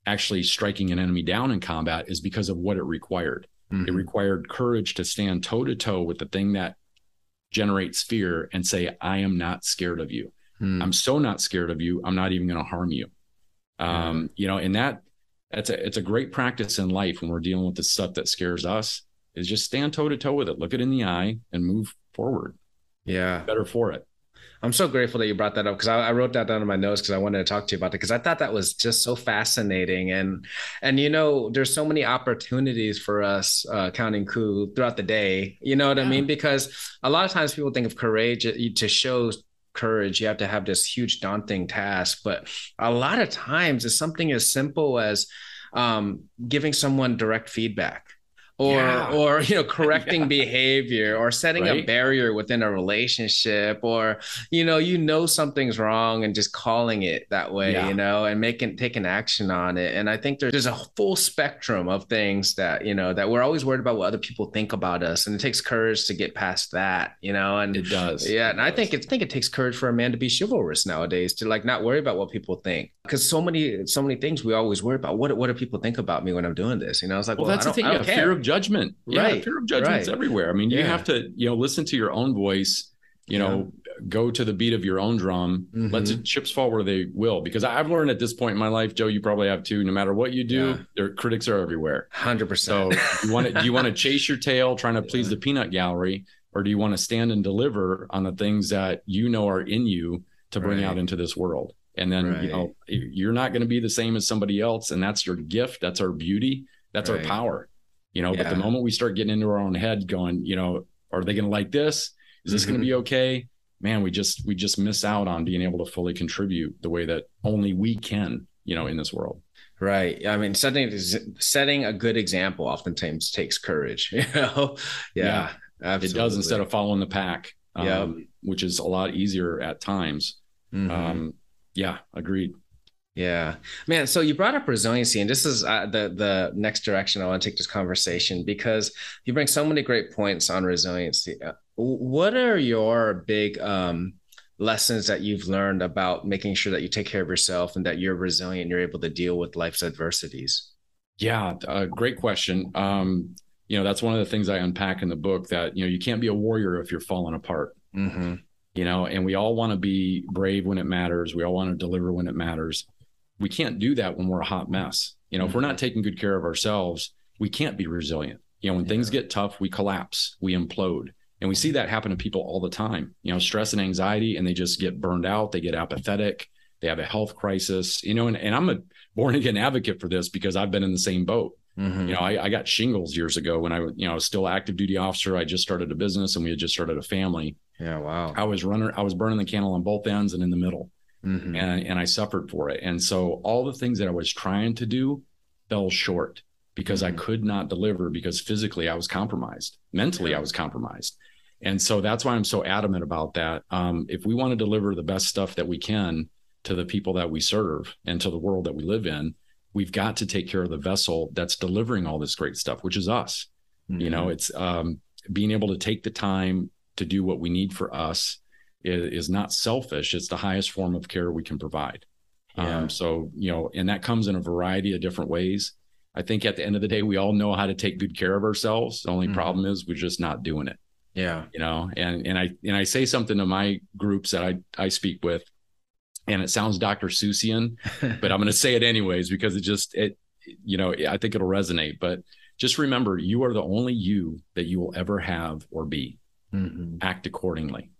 actually striking an enemy down in combat is because of what it required it Mhm. required courage to stand toe to toe with the thing that generates fear and say, I am not scared of you. Mhm. I'm so not scared of you. I'm not even going to harm you. Um, you know, and that that's a it's a great practice in life when we're dealing with the stuff that scares us is just stand toe to toe with it, look it in the eye and move forward. yeah. Better for it. I'm so grateful that you brought that up because I, I wrote that down in my notes because I wanted to talk to you about it because I thought that was just so fascinating and and you know there's so many opportunities for us uh, counting coup throughout the day. You know what I mean? Because a lot of times people think of courage uh, to show courage you have to have this huge daunting task but a lot of times it's something as simple as um, giving someone direct feedback or Yeah. or you know correcting behavior or setting a barrier within a relationship or you know you know something's wrong and just calling it that way Yeah. you know and making taking action on it and i think there's, there's a full spectrum of things that you know that we're always worried about what other people think about us and it takes courage to get past that you know and It does. yeah, It and I think it, I think it takes courage for a man to be chivalrous nowadays to like not worry about what people think because so many so many things we always worry about. What what do people think about me when I'm doing this? You know, I was like Well, well, that's I the thing. Yeah, fear of judgment. Yeah, Right, fear of judgment's right. everywhere. I mean, you Yeah. have to, you know, listen to your own voice. You know, go to the beat of your own drum. Let Mhm. the chips fall where they will. Because I've learned at this point in my life, Joe, you probably have too. No matter what you do, Yeah. their critics are everywhere. Hundred So percent. you want to do you want to chase your tail trying to please the peanut gallery, or do you want to stand and deliver on the things that you know are in you to bring Right. out into this world? And then Right. you know you're not going to be the same as somebody else, and that's your gift. That's our beauty. That's Right. our power. You know, but the moment we start getting into our own head, going, you know, are they going to like this? Is this going Mhm. to be okay? Man, we just we just miss out on being able to fully contribute the way that only we can. You know, in this world. Right. I mean, setting setting a good example oftentimes takes courage. You know. Yeah. Absolutely. It does instead of following the pack. Yeah. Um, which is a lot easier at times. Mhm. Um, yeah, agreed. Yeah, man. So you brought up resiliency, and this is uh, the the next direction I want to take this conversation because you bring so many great points on resiliency. Uh, What are your big um, lessons that you've learned about making sure that you take care of yourself and that you're resilient, you're able to deal with life's adversities? Yeah, uh, great question. Um, you know, that's one of the things I unpack in the book that, you know, you can't be a warrior if you're falling apart. Mm-hmm. You know, and we all want to be brave when it matters. We all want to deliver when it matters. We can't do that when we're a hot mess. You know, mm-hmm. if we're not taking good care of ourselves, we can't be resilient. You know, when yeah. things get tough, we collapse, we implode. And we see that happen to people all the time. You know, stress and anxiety, and they just get burned out, they get apathetic, they have a health crisis, you know, and, and I'm a born again advocate for this because I've been in the same boat. Mm-hmm. You know, I, I, got shingles years ago when I, you know, I was still active duty officer. I just started a business and we had just started a family. Yeah, wow. I was running, I was burning the candle on both ends and in the middle, mm-hmm. and and I suffered for it. And so all the things that I was trying to do fell short because mm-hmm. I could not deliver because physically I was compromised, mentally yeah. I was compromised, and so that's why I'm so adamant about that. Um, if we want to deliver the best stuff that we can to the people that we serve and to the world that we live in, we've got to take care of the vessel that's delivering all this great stuff, which is us. Mm-hmm. You know, mm-hmm. it's um, being able to take the time to do what we need for us is, is not selfish. It's the highest form of care we can provide. Yeah. Um, so, you know, and that comes in a variety of different ways. I think at the end of the day, we all know how to take good care of ourselves. The only mm-hmm. problem is we're just not doing it. Yeah. You know, and and I and I say something to my groups that I I speak with and it sounds Dr. Seussian, but I'm going to say it anyways because it just it you know I think it'll resonate. But just remember, you are the only you that you will ever have or be. Mm-hmm. Act accordingly.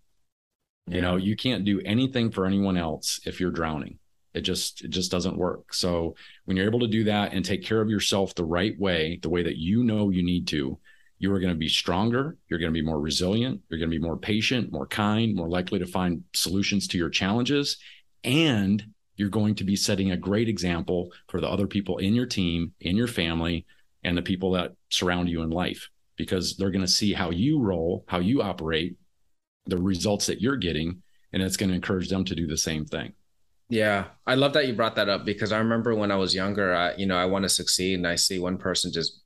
Yeah. You know, you can't do anything for anyone else if you're drowning. It just it just doesn't work. So when you're able to do that and take care of yourself the right way, the way that you know you need to, you are going to be stronger. You're going to be more resilient. You're going to be more patient, more kind, more likely to find solutions to your challenges and you're going to be setting a great example for the other people in your team, in your family, and the people that surround you in life because they're going to see how you roll, how you operate, the results that you're getting, and it's going to encourage them to do the same thing. Yeah, I love that you brought that up because I remember when I was younger, I, you know, I want to succeed and I see one person just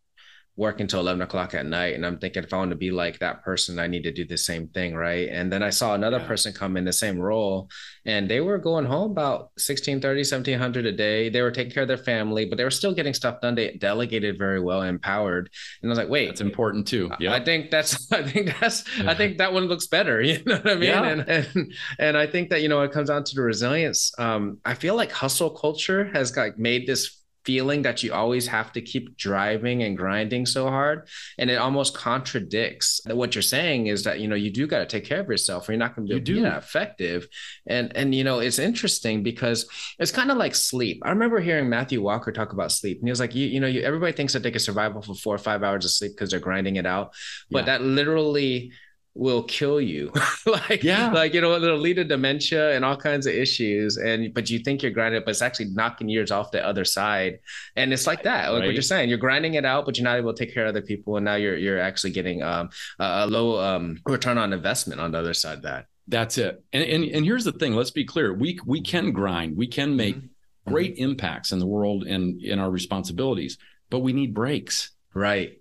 working till 11 o'clock at night and i'm thinking if i want to be like that person i need to do the same thing right? And then i saw another yeah. person come in the same role and they were going home about 1630 1700 a day. They were taking care of their family but they were still getting stuff done. They delegated very well empowered. And i was like wait that's important too. Yeah i think that's i think that's i think that one looks better. You know what i mean? Yeah. and, and and i think that you know it comes down to the resilience. Um i feel like hustle culture has like made this feeling that you always have to keep driving and grinding so hard. And it almost contradicts that what you're saying is that you know you do got to take care of yourself or you're not going to be that effective. And and you know it's interesting because it's kind of like sleep. I remember hearing matthew walker talk about sleep and he was like you, you know you, everybody thinks that they can survive off of four or five hours of sleep because they're grinding it out. But yeah. that literally will kill you. Like yeah. like you know it'll lead to dementia and all kinds of issues and but you think you're grinding but it's actually knocking years off the other side. And it's like that like right. what you're saying. You're grinding it out but you're not able to take care of other people and now you're you're actually getting um, a low um, return on investment on the other side of that. That's it. And, and and here's the thing let's be clear. We we can grind. We can make mm-hmm. great impacts in the world and in our responsibilities but we need breaks. Right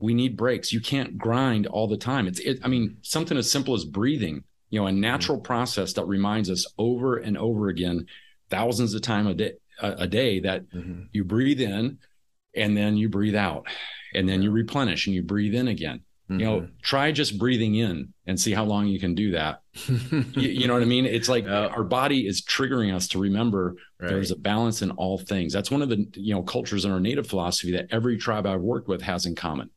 we need breaks. You can't grind all the time. It's, it, I mean, something as simple as breathing, you know, a natural mm-hmm. process that reminds us over and over again, thousands of times a day, a, a day that mm-hmm. you breathe in and then you breathe out and then you replenish and you breathe in again. Mm-hmm. You know, mm-hmm. try just breathing in and see how long you can do that. you, you, know what I mean? It's like our body is triggering us to remember right. there's a balance in all things. That's one of the, you know, cultures in our native philosophy that every tribe I've worked with has in common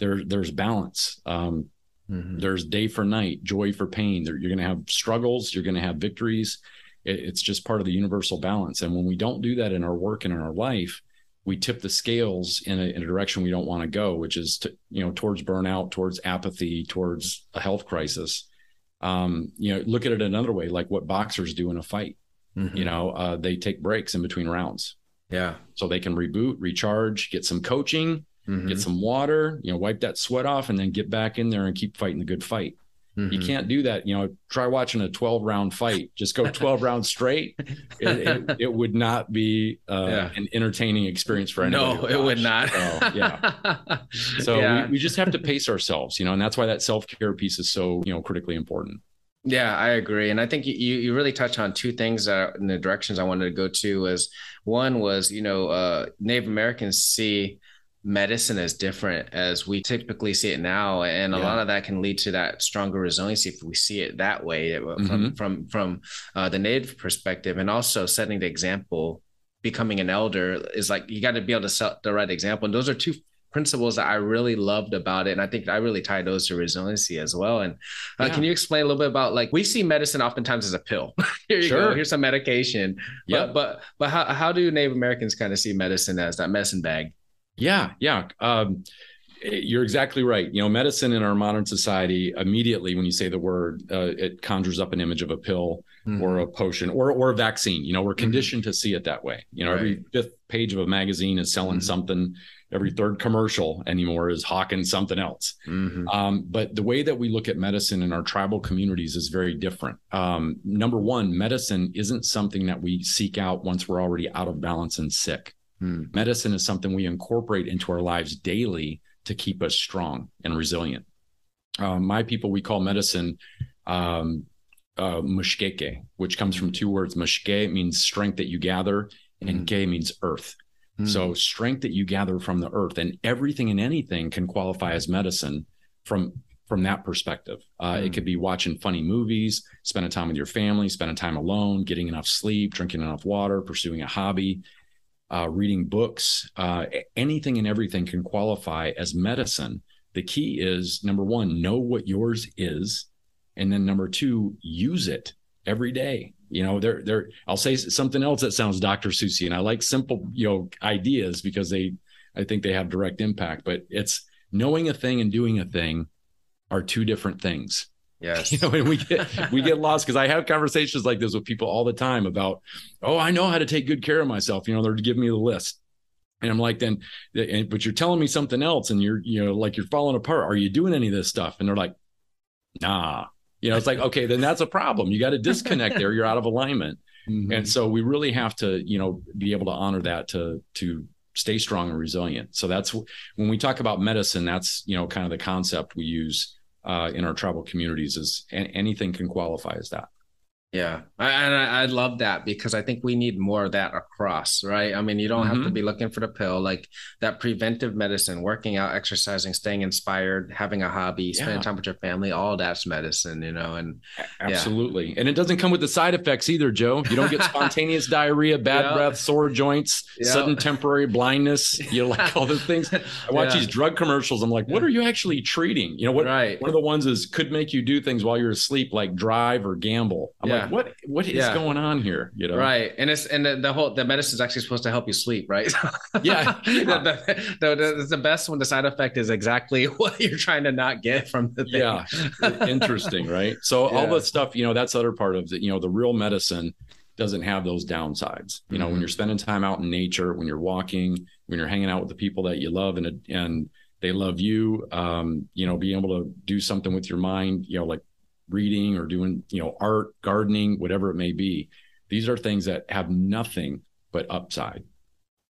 there there's balance. Um, mm-hmm. There's day for night, joy for pain. There, you're going to have struggles. You're going to have victories. It, it's just part of the universal balance. And when we don't do that in our work and in our life, we tip the scales in a, in a direction we don't want to go, which is to, you know towards burnout, towards apathy, towards a health crisis. Um, you know, look at it another way, like what boxers do in a fight. Mm-hmm. You know, uh, they take breaks in between rounds. Yeah. So they can reboot, recharge, get some coaching, mm-hmm. get some water, you know, wipe that sweat off, and then get back in there and keep fighting the good fight. Mm-hmm. You can't do that. You know, try watching a 12 round fight, just go 12 rounds straight. It, it, it, would not be uh, yeah. an entertaining experience for anyone. No, it would not. So, yeah. So yeah. We, we just have to pace ourselves, you know, and that's why that self care piece is so, you know, critically important. Yeah, I agree, and I think you you really touch on two things in the directions I wanted to go to. Was one was you know uh, Native Americans see medicine as different as we typically see it now and a yeah. lot of that can lead to that stronger resiliency if we see it that way uh, from mm-hmm. from from uh, the native perspective and also setting the example becoming an elder is like you got to be able to set the right example and those are two principles that I really loved about it. And I think I really tie those to resiliency as well. And uh, yeah. can you explain a little bit about like we see medicine oftentimes as a pill. Here you sure. go. Here's some medication. Yeah. But, but but how how do Native Americans kind of see medicine as that medicine bag? Yeah, yeah. Um, you're exactly right. You know, medicine in our modern society, immediately when you say the word, uh, it conjures up an image of a pill mm-hmm. or a potion or or a vaccine. You know, we're mm-hmm. conditioned mm-hmm. to see it that way. You know, right. every fifth page of a magazine is selling mm-hmm. something. Every third commercial anymore is hawking something else. Mm-hmm. Um, but the way that we look at medicine in our tribal communities is very different. Um, number one, medicine isn't something that we seek out once we're already out of balance and sick. Hmm. Medicine is something we incorporate into our lives daily to keep us strong and resilient. Uh, my people, we call medicine um, uh, mushkeke, which comes from two words. Mushke means strength that you gather, and mm. ke means earth. Mm. So strength that you gather from the earth, and everything and anything can qualify as medicine from from that perspective. Uh, mm. It could be watching funny movies, spending time with your family, spending time alone, getting enough sleep, drinking enough water, pursuing a hobby uh, reading books, uh, anything and everything can qualify as medicine. The key is number one, know what yours is. And then number two, use it every day. You know, there, there, I'll say something else that sounds Dr. Seussian, and I like simple, you know, ideas because they, I think they have direct impact, but it's knowing a thing and doing a thing are two different things. Yes. You know, and we get we get lost because I have conversations like this with people all the time about, oh, I know how to take good care of myself. You know, they're giving me the list. And I'm like, then, but you're telling me something else, and you're, you know, like you're falling apart. Are you doing any of this stuff? And they're like, nah. You know, it's like, okay, then that's a problem. You got to disconnect there. You're out of alignment. Mm-hmm. And so we really have to, you know, be able to honor that to to stay strong and resilient. So that's when we talk about medicine, that's you know, kind of the concept we use uh, in our tribal communities is anything can qualify as that. Yeah, I, and I, I, love that because I think we need more of that across, right? I mean, you don't mm-hmm. have to mm-hmm. be looking for the pill, like that preventive medicine, working out, exercising, staying inspired, having a hobby, spending time with your family, all that's medicine, you know. And absolutely, yeah. and it doesn't come with the side effects either, Joe. You don't get spontaneous diarrhea, bad yep. breath, sore joints, yep. sudden temporary blindness. You know, like all those things. I watch yeah. these drug commercials. I'm like, what are you actually treating? You know, what? Right. One of the ones is could make you do things while you're asleep, like drive or gamble. I'm like, what what is yeah. going on here? You know, right? And it's and the, the whole the medicine is actually supposed to help you sleep, right? yeah, the, the, the, the, best when the side effect is exactly what you're trying to not get from the thing. Yeah, interesting, right? So all the stuff, you know, that's the other part of the you know the real medicine doesn't have those downsides. You know, mm-hmm. when you're spending time out in nature, when you're walking, when you're hanging out with the people that you love, and and they love you, um, you know, being able to do something with your mind, you know, like reading or doing, you know, art, gardening, whatever it may be. These are things that have nothing but upside.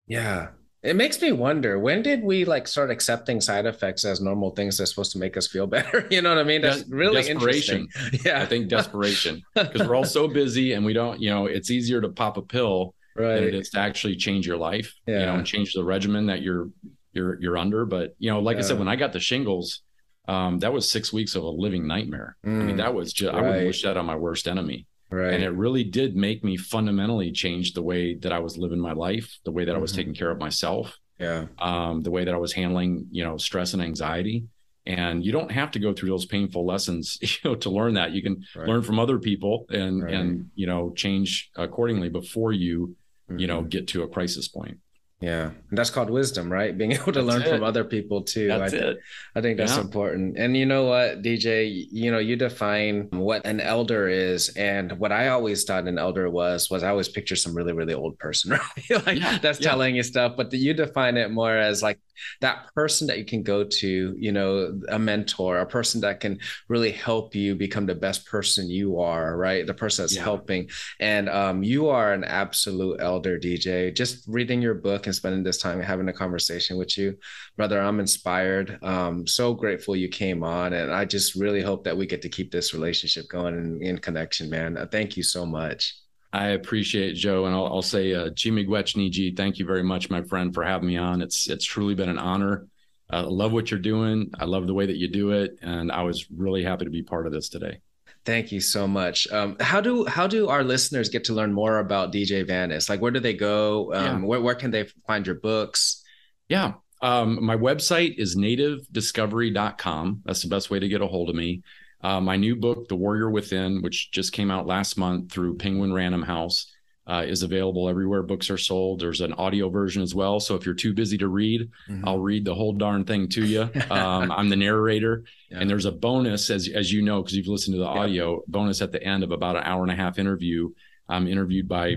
Yeah. It makes me wonder when did we like start accepting side effects as normal things that's supposed to make us feel better? You know what I mean? That's really desperation. Yeah. I think desperation because we're all so busy and we don't, you know, it's easier to pop a pill right. than it is to actually change your life, yeah. you know, and change the regimen that you're you're you're under. But you know, like yeah. I said, when I got the shingles, um, that was six weeks of a living nightmare. Mm, I mean, mm, that was just, right. I would wish that on my worst enemy. Right. And it really did make me fundamentally change the way that I was living my life, the way that mm-hmm. I was mm-hmm. taking care of myself. Yeah. Um, the way that I was handling, you know, stress and anxiety. And you don't have to go through those painful lessons, you know, to learn that. You can right. learn from other people and right. and you know change accordingly before you, mm-hmm. you know, mm-hmm. get to a crisis point. Yeah, and that's called wisdom, right? Being able to that's learn it. from other people too. That's I, it. I think that's yeah. important. And you know what, DJ, you know, you define what an elder is, and what I always thought an elder was was I always picture some really really old person, right? like yeah. that's yeah. telling you stuff, but you define it more as like that person that you can go to, you know, a mentor, a person that can really help you become the best person you are, right? The person that's helping. And um, you are an absolute elder, DJ. Just reading your book spending this time having a conversation with you, brother, I'm inspired. Um, so grateful you came on. And I just really hope that we get to keep this relationship going and in connection, man. Uh, thank you so much. I appreciate Joe, and I'll, I'll say, uh, G. Thank you very much, my friend, for having me on. It's it's truly been an honor. I love what you're doing. I love the way that you do it, and I was really happy to be part of this today. Thank you so much. Um, how do how do our listeners get to learn more about DJ Vanas? Like, where do they go? Um, yeah. where where can they find your books? Yeah, um, my website is nativediscovery.com. That's the best way to get a hold of me. Uh, my new book, The Warrior Within, which just came out last month through Penguin Random House, uh, is available everywhere books are sold. There's an audio version as well. So if you're too busy to read, mm-hmm. I'll read the whole darn thing to you. Um, I'm the narrator, yeah. and there's a bonus, as as you know, because you've listened to the yeah. audio bonus at the end of about an hour and a half interview. I'm interviewed by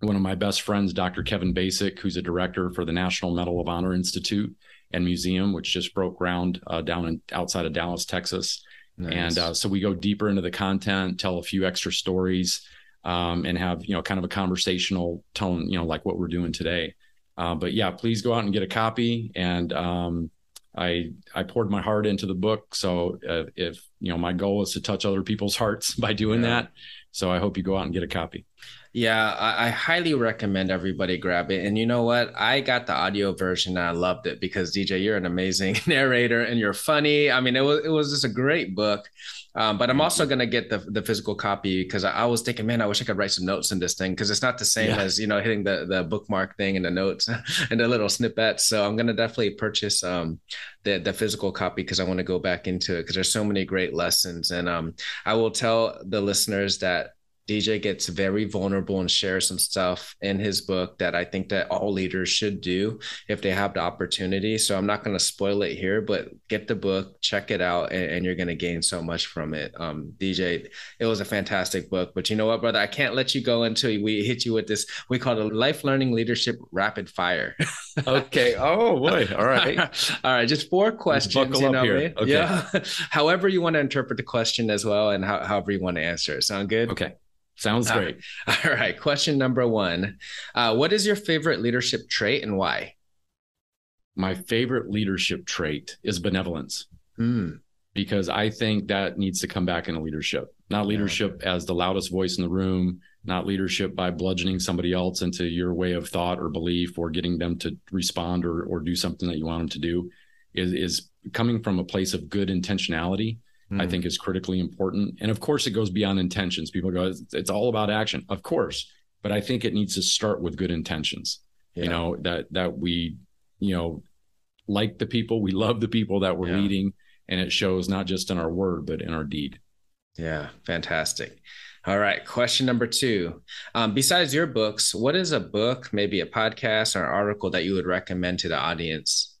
one of my best friends, Dr. Kevin Basik, who's a director for the National Medal of Honor Institute and Museum, which just broke ground uh, down in, outside of Dallas, Texas. Nice. And uh, so we go deeper into the content, tell a few extra stories, um, and have you know kind of a conversational tone, you know, like what we're doing today. Uh, but yeah, please go out and get a copy. And um, I I poured my heart into the book, so uh, if you know my goal is to touch other people's hearts by doing yeah. that, so I hope you go out and get a copy. Yeah, I, I, highly recommend everybody grab it. And you know what? I got the audio version and I loved it because DJ, you're an amazing narrator and you're funny. I mean, it was it was just a great book. Um, but I'm also gonna get the the physical copy because I, I, was thinking, man, I wish I could write some notes in this thing because it's not the same yeah. as you know hitting the the bookmark thing and the notes and the little snippets. So I'm gonna definitely purchase um, the the physical copy because I want to go back into it because there's so many great lessons. And um, I will tell the listeners that DJ gets very vulnerable and shares some stuff in his book that I think that all leaders should do if they have the opportunity. So I'm not going to spoil it here, but get the book, check it out, and, and you're going to gain so much from it. Um, DJ, it was a fantastic book. But you know what, brother? I can't let you go until we hit you with this. We call it a life learning leadership rapid fire. okay. Oh boy. All right. all right. Just four questions. You know, okay. Yeah. however you want to interpret the question as well, and how, however you want to answer it. Sound good? Okay. Sounds great. Uh, all right. Question number one uh, What is your favorite leadership trait and why? My favorite leadership trait is benevolence. Hmm. Because I think that needs to come back in leadership, not leadership yeah. as the loudest voice in the room, not leadership by bludgeoning somebody else into your way of thought or belief or getting them to respond or, or do something that you want them to do, is, is coming from a place of good intentionality mm. I think is critically important. And of course, it goes beyond intentions. People go, it's, it's all about action, of course, but I think it needs to start with good intentions. Yeah. You know that that we, you know, like the people, we love the people that we're yeah. leading, and it shows not just in our word but in our deed. Yeah, fantastic. All right. Question number two. Um, besides your books, what is a book, maybe a podcast or an article that you would recommend to the audience?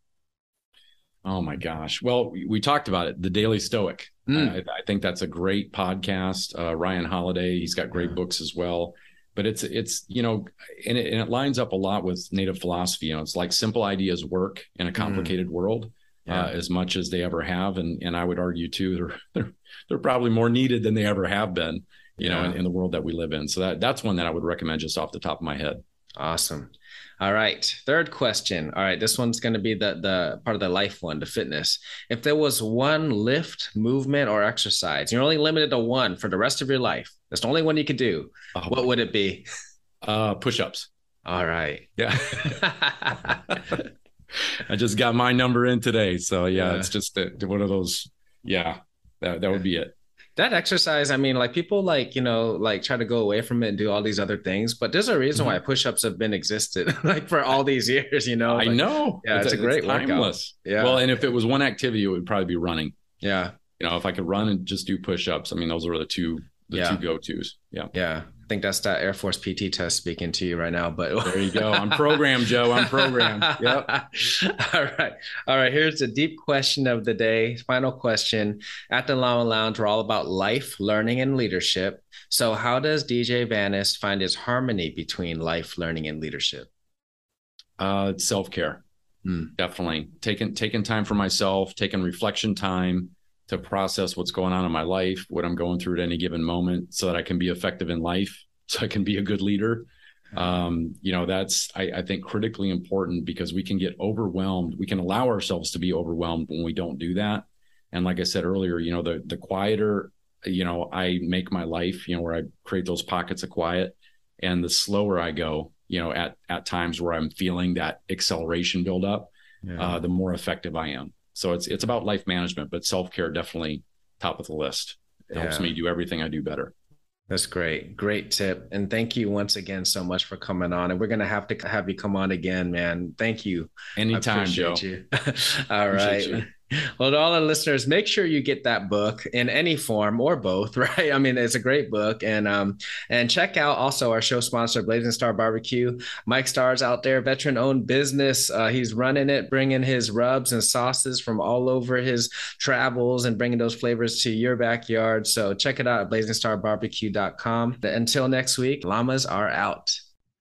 Oh my gosh. Well, we, we talked about it, The Daily Stoic. Mm. I, I, think that's a great podcast. Uh, Ryan Holiday, he's got great yeah. books as well. But it's it's you know, and it, and it, lines up a lot with native philosophy. You know, it's like simple ideas work in a hmm. complicated mm. world. Yeah. Uh, as much as they ever have, and and I would argue too, they're they're, they're probably more needed than they ever have been. You yeah. know, in, in the world that we live in. So that that's one that I would recommend just off the top of my head. Awesome. All right. Third question. All right. This one's going to be the, the part of the life one, the fitness. If there was one lift, movement, or exercise, you're only limited to one for the rest of your life. That's the only one you could do. Oh, what would it be? Uh, push ups. All right. Yeah. I just got my number in today. So yeah, yeah. it's just one of those. Yeah, that, that would be it that exercise i mean like people like you know like try to go away from it and do all these other things but there's a reason mm-hmm. why push-ups have been existed like for all these years you know i know. yeah it's, it's a great it's timeless workout. yeah. Well and if it was one activity it would probably be running. Yeah. You know if i could run and just do push-ups i mean those are the two the yeah. two go-to's. Yeah. Yeah think that's that Air Force PT test speaking to you right now. But there you go. I'm programmed, Joe. I'm programmed. Yep. All right. All right. Here's the deep question of the day. Final question. At the Llama Lounge, we're all about life, learning, and leadership. So, how does DJ Vanas find his harmony between life, learning, and leadership? Uh, Self care. Mm. Definitely taking taking time for myself, taking reflection time to process what's going on in my life, what I'm going through at any given moment, so that I can be effective in life, so I can be a good leader. Um, you know, that's I, I think critically important because we can get overwhelmed. We can allow ourselves to be overwhelmed when we don't do that. And like I said earlier, you know, the the quieter, you know, I make my life, you know, where I create those pockets of quiet, and the slower I go, you know, at at times where I'm feeling that acceleration build up, yeah. uh, the more effective I am. So it's it's about life management, but self care definitely top of the list. It yeah. helps me do everything I do better. That's great. Great tip. And thank you once again so much for coming on. And we're going to have to have you come on again, man. Thank you. Anytime, Joe. You. all right well, to all the listeners, make sure you get that book in any form or both, right? I mean, it's a great book, and um, and check out also our show sponsor, Blazing Star Barbecue. Mike Starr's out there, veteran-owned business. Uh, he's running it, bringing his rubs and sauces from all over his travels and bringing those flavors to your backyard. So check it out at BlazingStarBarbecue.com. Until next week, llamas are out.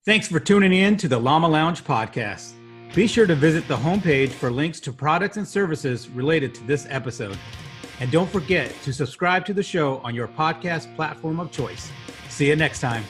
Thanks for tuning in to the Llama Lounge podcast. Be sure to visit the homepage for links to products and services related to this episode. And don't forget to subscribe to the show on your podcast platform of choice. See you next time.